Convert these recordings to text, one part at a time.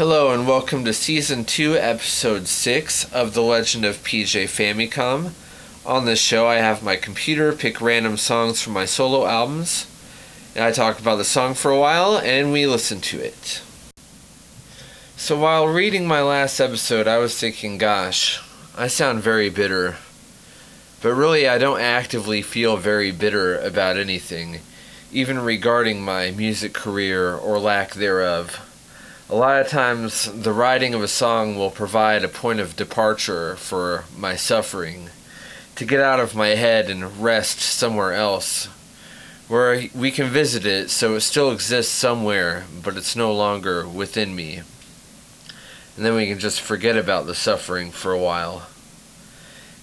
Hello and welcome to season 2, episode 6 of The Legend of PJ Famicom. On this show, I have my computer pick random songs from my solo albums, and I talk about the song for a while and we listen to it. So while reading my last episode, I was thinking, gosh, I sound very bitter. But really, I don't actively feel very bitter about anything, even regarding my music career or lack thereof. A lot of times, the writing of a song will provide a point of departure for my suffering, to get out of my head and rest somewhere else, where we can visit it so it still exists somewhere, but it's no longer within me. And then we can just forget about the suffering for a while.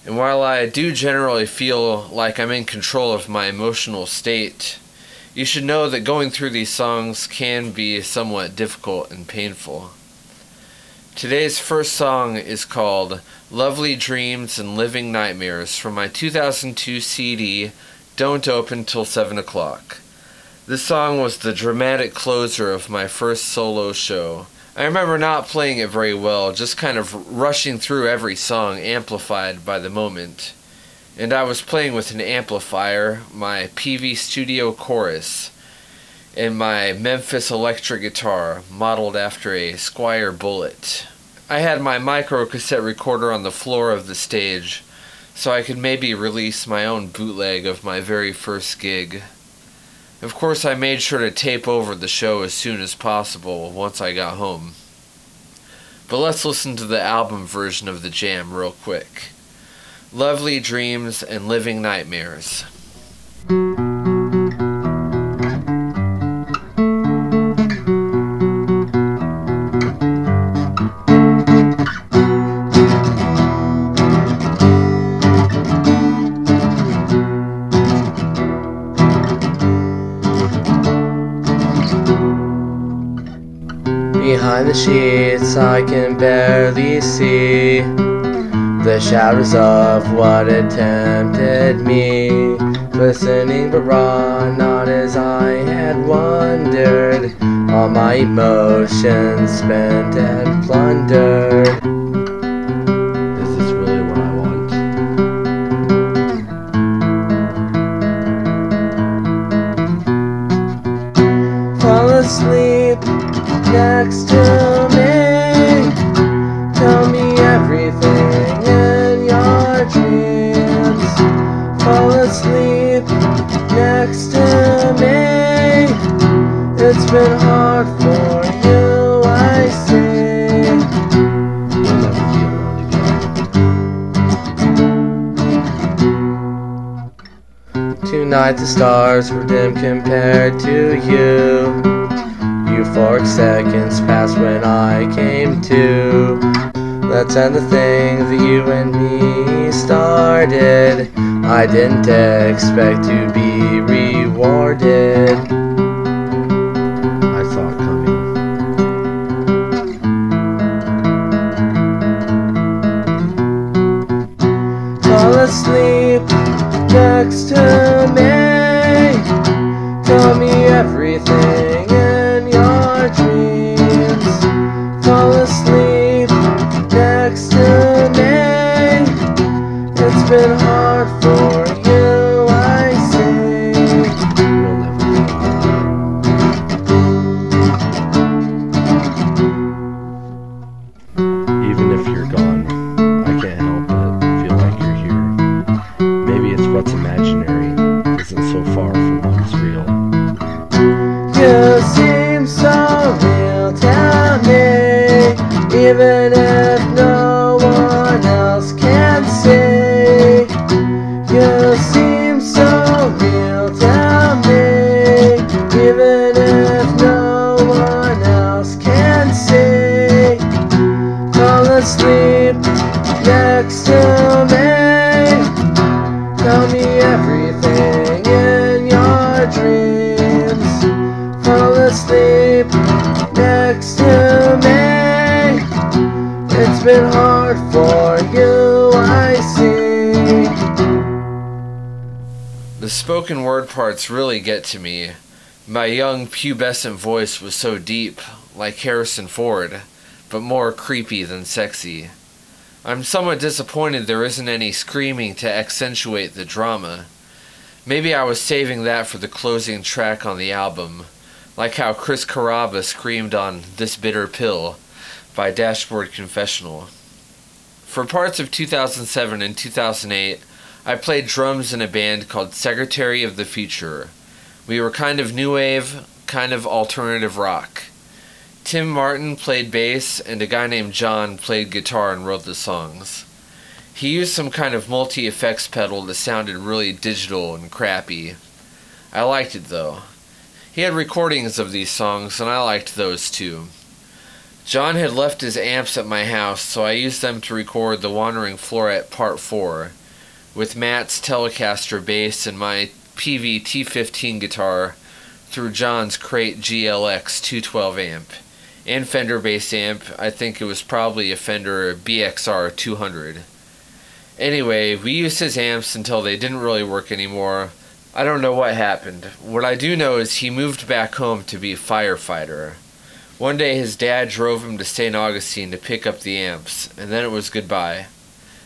And while I do generally feel like I'm in control of my emotional state, you should know that going through these songs can be somewhat difficult and painful. Today's first song is called Lovely Dreams and Living Nightmares from my 2002 CD, Don't Open Till 7 O'Clock. This song was the dramatic closer of my first solo show. I remember not playing it very well, just kind of rushing through every song, amplified by the moment and I was playing with an amplifier, my PV Studio Chorus, and my Memphis electric guitar, modeled after a Squier Bullet. I had my micro cassette recorder on the floor of the stage, so I could maybe release my own bootleg of my very first gig. Of course, I made sure to tape over the show as soon as possible once I got home. But let's listen to the album version of the jam real quick lovely dreams and living nightmares. Behind the sheets, I can barely see the shadows of what had tempted me. Listening but raw, not as I had wondered. All my emotions spent and plundered. Tonight the stars were dim compared to you. Euphoric seconds passed when I came to. Let's end the thing that you and me started. I didn't expect to be rewarded. I saw it coming. Fall asleep next to me. Hard for you, I see. The spoken word parts really get to me. My young pubescent voice was so deep, like Harrison Ford. but more creepy than sexy. I'm somewhat disappointed there isn't any screaming to accentuate the drama. Maybe I was saving that for the closing track on the album, like how Chris Carrabba screamed on This Bitter Pill by Dashboard Confessional. For parts of 2007 and 2008, I played drums in a band called Secretary of the Future. We were kind of new wave, kind of alternative rock. Tim Martin played bass, and a guy named John played guitar and wrote the songs. He used some kind of multi effects pedal that sounded really digital and crappy. I liked it though. He had recordings of these songs, and I liked those too. John had left his amps at my house, so I used them to record The Wandering Floret Part 4, with Matt's Telecaster bass and my PV T15 guitar through John's Crate GLX 212 amp and Fender bass amp. I think it was probably a Fender BXR 200. Anyway, we used his amps until they didn't really work anymore. I don't know what happened. What I do know is he moved back home to be a firefighter. One day his dad drove him to St. Augustine to pick up the amps, and then it was goodbye.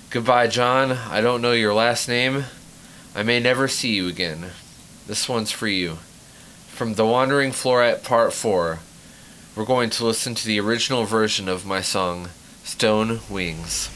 Goodbye, John. I don't know your last name. I may never see you again. This one's for you. From The Wandering Floret Part 4 we're going to listen to the original version of my song, Stone Wings.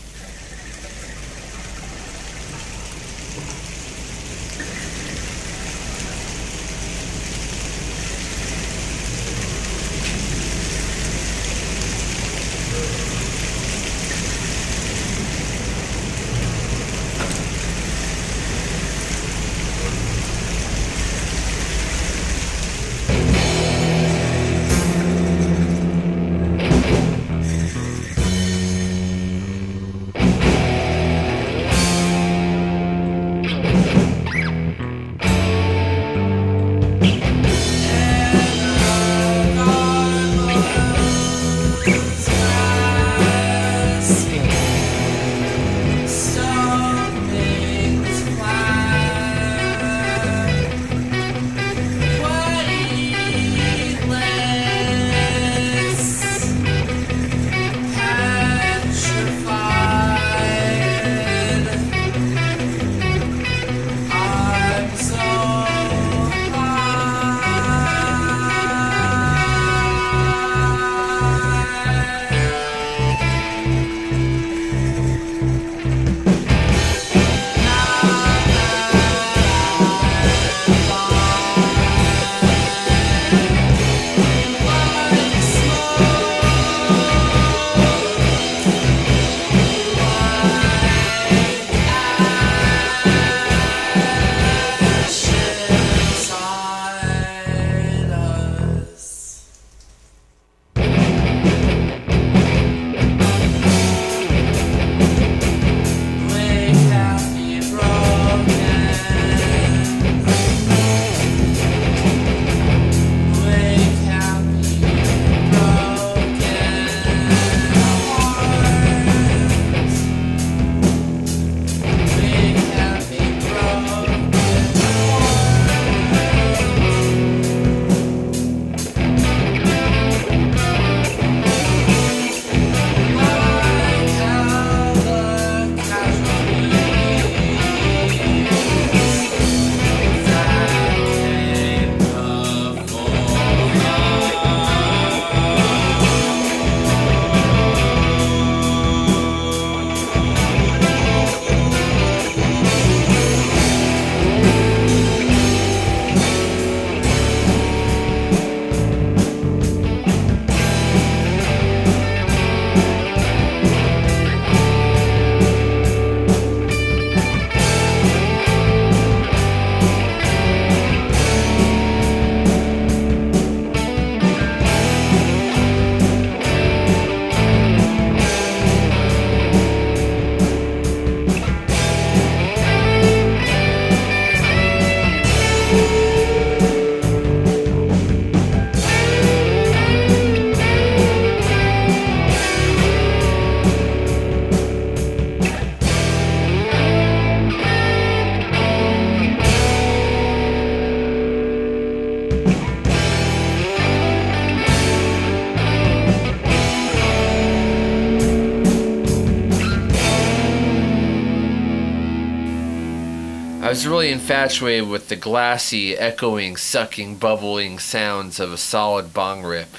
Really infatuated with the glassy, echoing, sucking, bubbling sounds of a solid bong rip.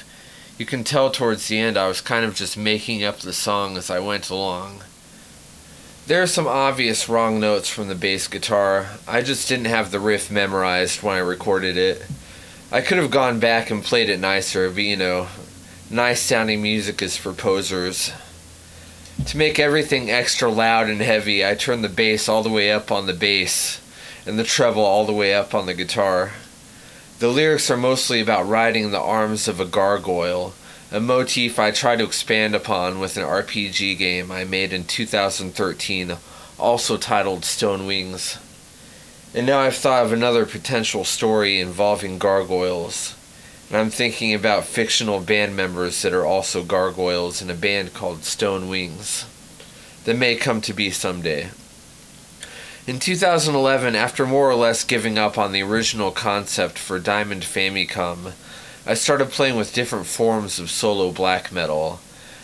You can tell towards the end I was kind of just making up the song as I went along. There are some obvious wrong notes from the bass guitar. I just didn't have the riff memorized when I recorded it. I could have gone back and played it nicer, but you know, nice sounding music is for posers. To make everything extra loud and heavy, I turned the bass all the way up on the bass and the treble all the way up on the guitar. The lyrics are mostly about riding the arms of a gargoyle, a motif I try to expand upon with an RPG game I made in 2013, also titled Stone Wings. And now I've thought of another potential story involving gargoyles. And I'm thinking about fictional band members that are also gargoyles in a band called Stone Wings. That may come to be someday. In 2011, after more or less giving up on the original concept for Diamond Famicom, I started playing with different forms of solo black metal.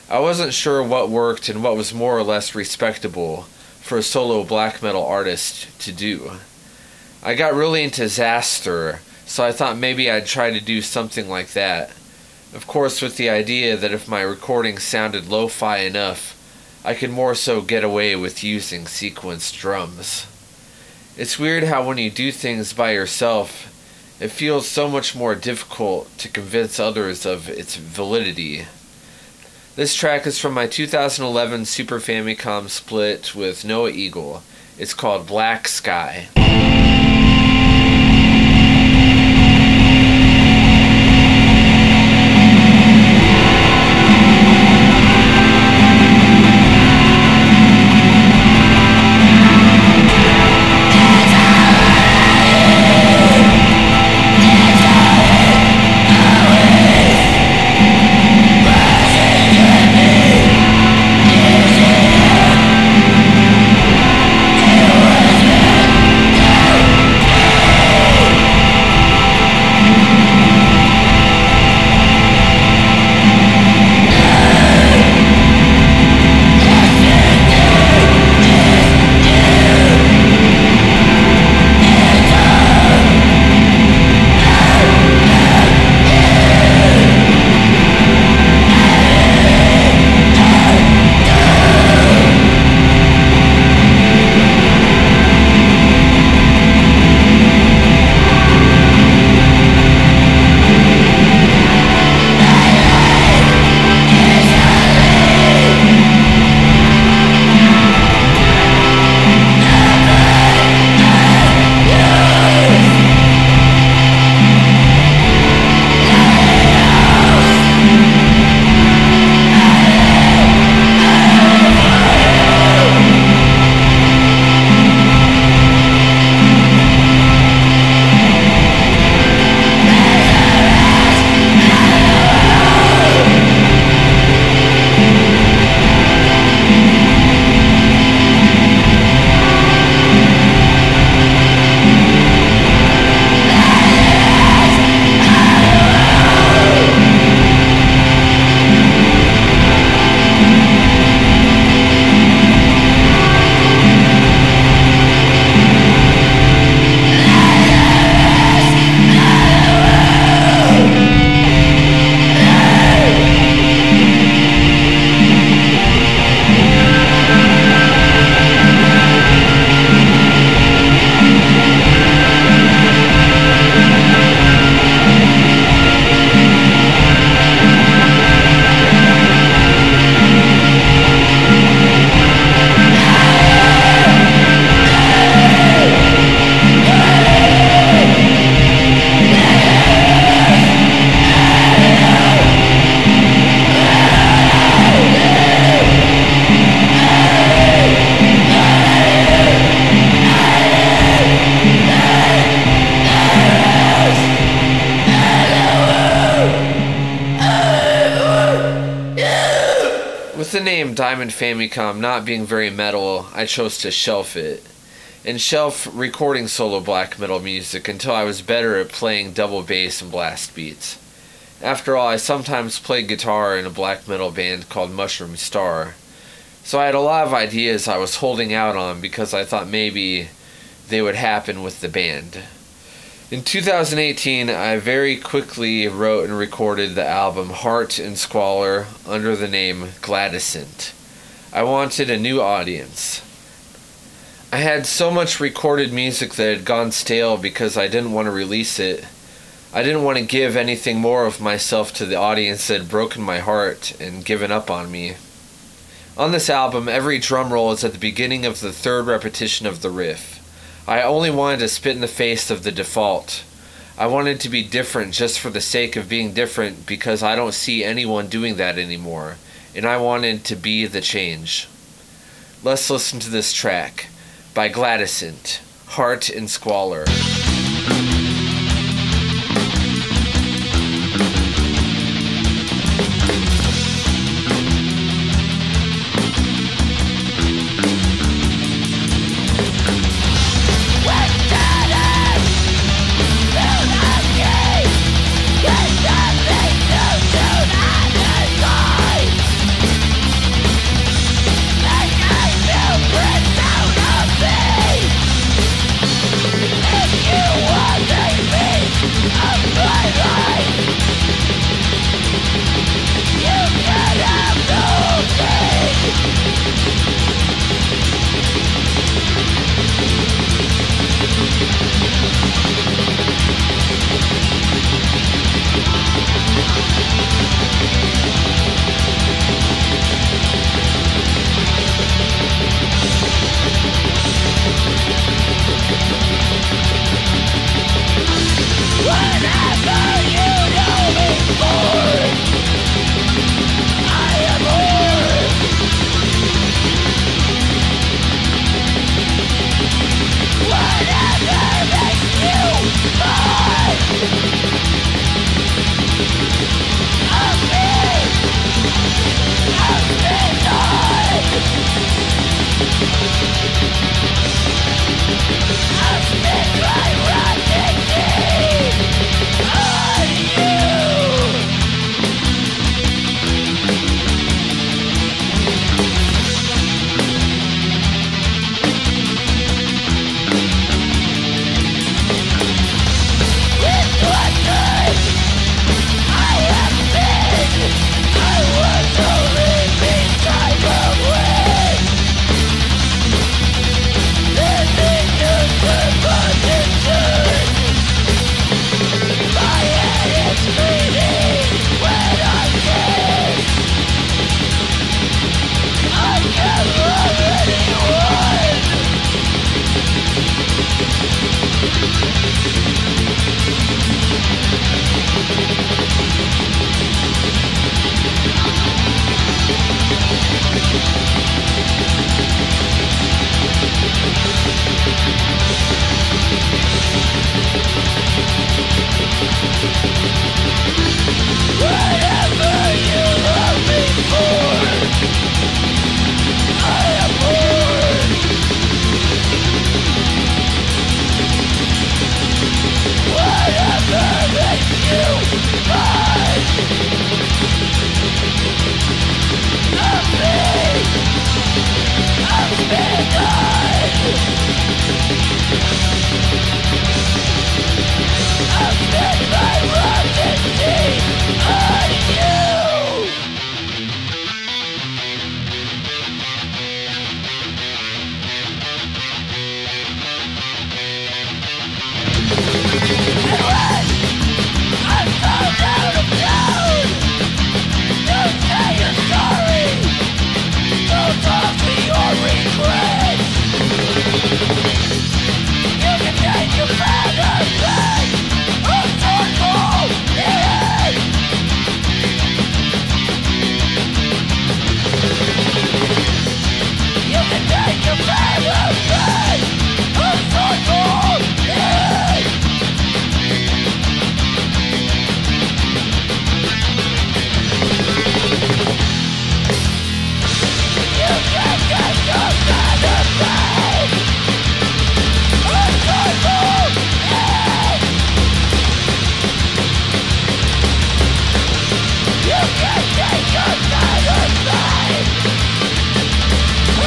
I wasn't sure what worked and what was more or less respectable for a solo black metal artist to do. I got really into Xasthur, so I thought maybe I'd try to do something like that. Of course, with the idea that if my recording sounded lo fi enough, I could more so get away with using sequenced drums. It's weird how when you do things by yourself, it feels so much more difficult to convince others of its validity. This track is from my 2011 Super Famicom split with Noah Eagle. It's called Black Sky. Diamond Famicom not being very metal, I chose to shelf it. And shelf recording solo black metal music until I was better at playing double bass and blast beats. After all, I sometimes played guitar in a black metal band called Mushroom Star. So I had a lot of ideas I was holding out on because I thought maybe they would happen with the band. In 2018, I very quickly wrote and recorded the album Heart in Squalor under the name Glatisant. I wanted a new audience. I had so much recorded music that had gone stale because I didn't want to release it. I didn't want to give anything more of myself to the audience that had broken my heart and given up on me. On this album, every drum roll is at the beginning of the third repetition of the riff. I only wanted to spit in the face of the default. I wanted to be different just for the sake of being different because I don't see anyone doing that anymore, and I wanted to be the change. Let's listen to this track by Glatisant, Heart in Squalor.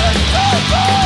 It's over!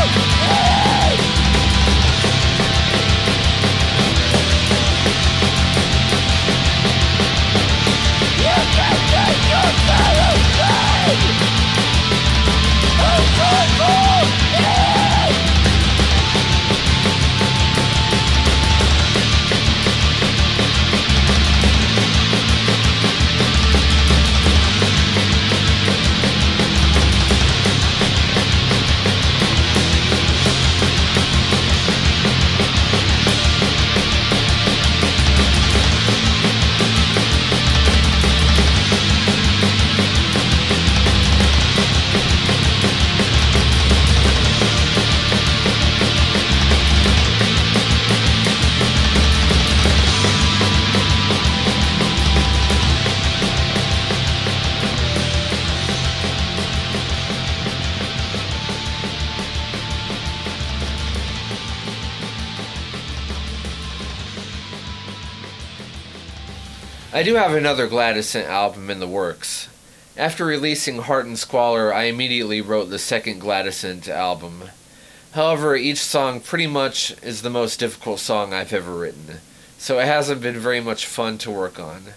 I do have another Glatisant album in the works. After releasing Heart in Squalor, I immediately wrote the second Glatisant album. However, each song pretty much is the most difficult song I've ever written, so it hasn't been very much fun to work on.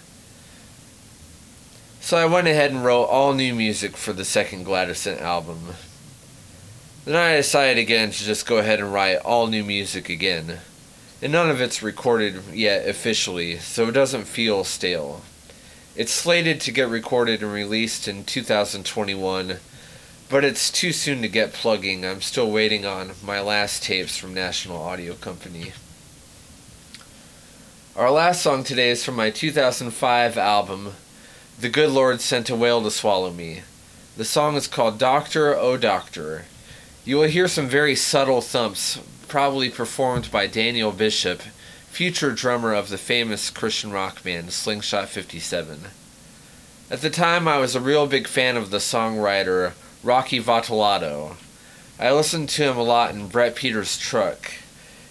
So I went ahead and wrote all new music for the second Glatisant album. Then I decided again to just go ahead and write all new music again. And none of it's recorded yet officially, so it doesn't feel stale. It's slated to get recorded and released in 2021, but it's too soon to get plugging. I'm still waiting on my last tapes from National Audio Company. Our last song today is from my 2005 album, The Good Lord Sent a Whale to Swallow Me. The song is called Doctor, Oh Doctor. You will hear some very subtle thumps, probably performed by Daniel Bishop, future drummer of the famous Christian rock band Slingshot 57. At the time, I was a real big fan of the songwriter Rocky Votolato. I listened to him a lot in Brett Peters' truck,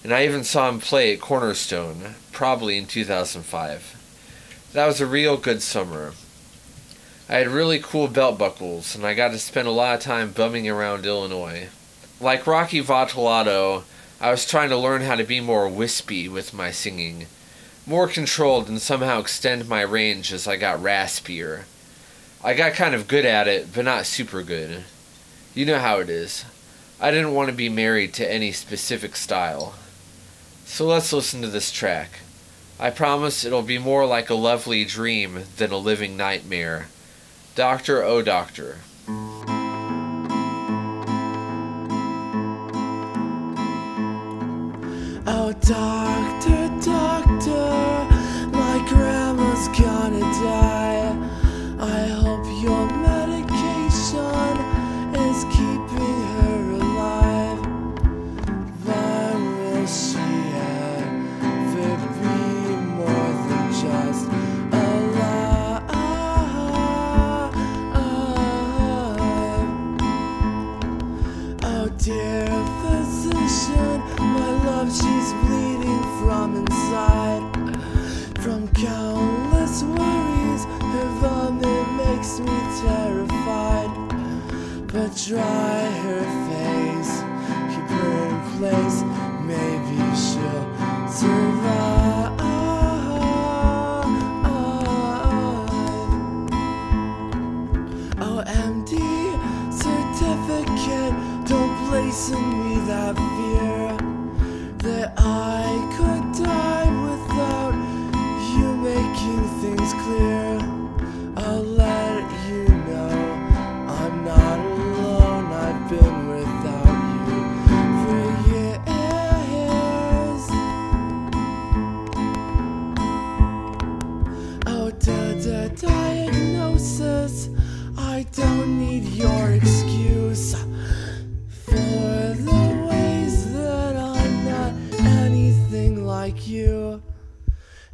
and I even saw him play at Cornerstone, probably in 2005. That was a real good summer. I had really cool belt buckles, and I got to spend a lot of time bumming around Illinois. Like Rocky Votolato, I was trying to learn how to be more wispy with my singing, more controlled and somehow extend my range as I got raspier. I got kind of good at it, but not super good. You know how it is. I didn't want to be married to any specific style. So let's listen to this track. I promise it'll be more like a lovely dream than a living nightmare. Doctor, oh doctor. Oh, certificate, don't place in me that fear that I could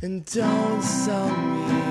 And don't sell me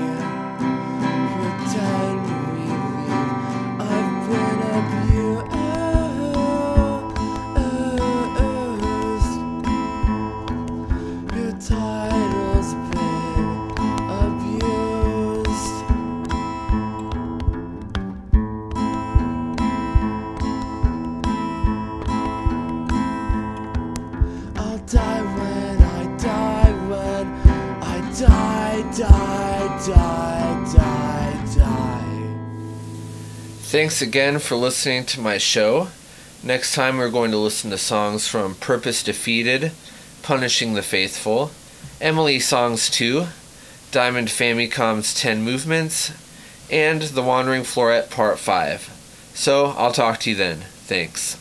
Thanks again for listening to my show. Next time we're going to listen to songs from Purpose Defeated, Punishing the Faithful, Emily Songs 2, Diamond Famicom's 10 Movements, and The Wandering Floret Part 5. So I'll talk to you then. Thanks.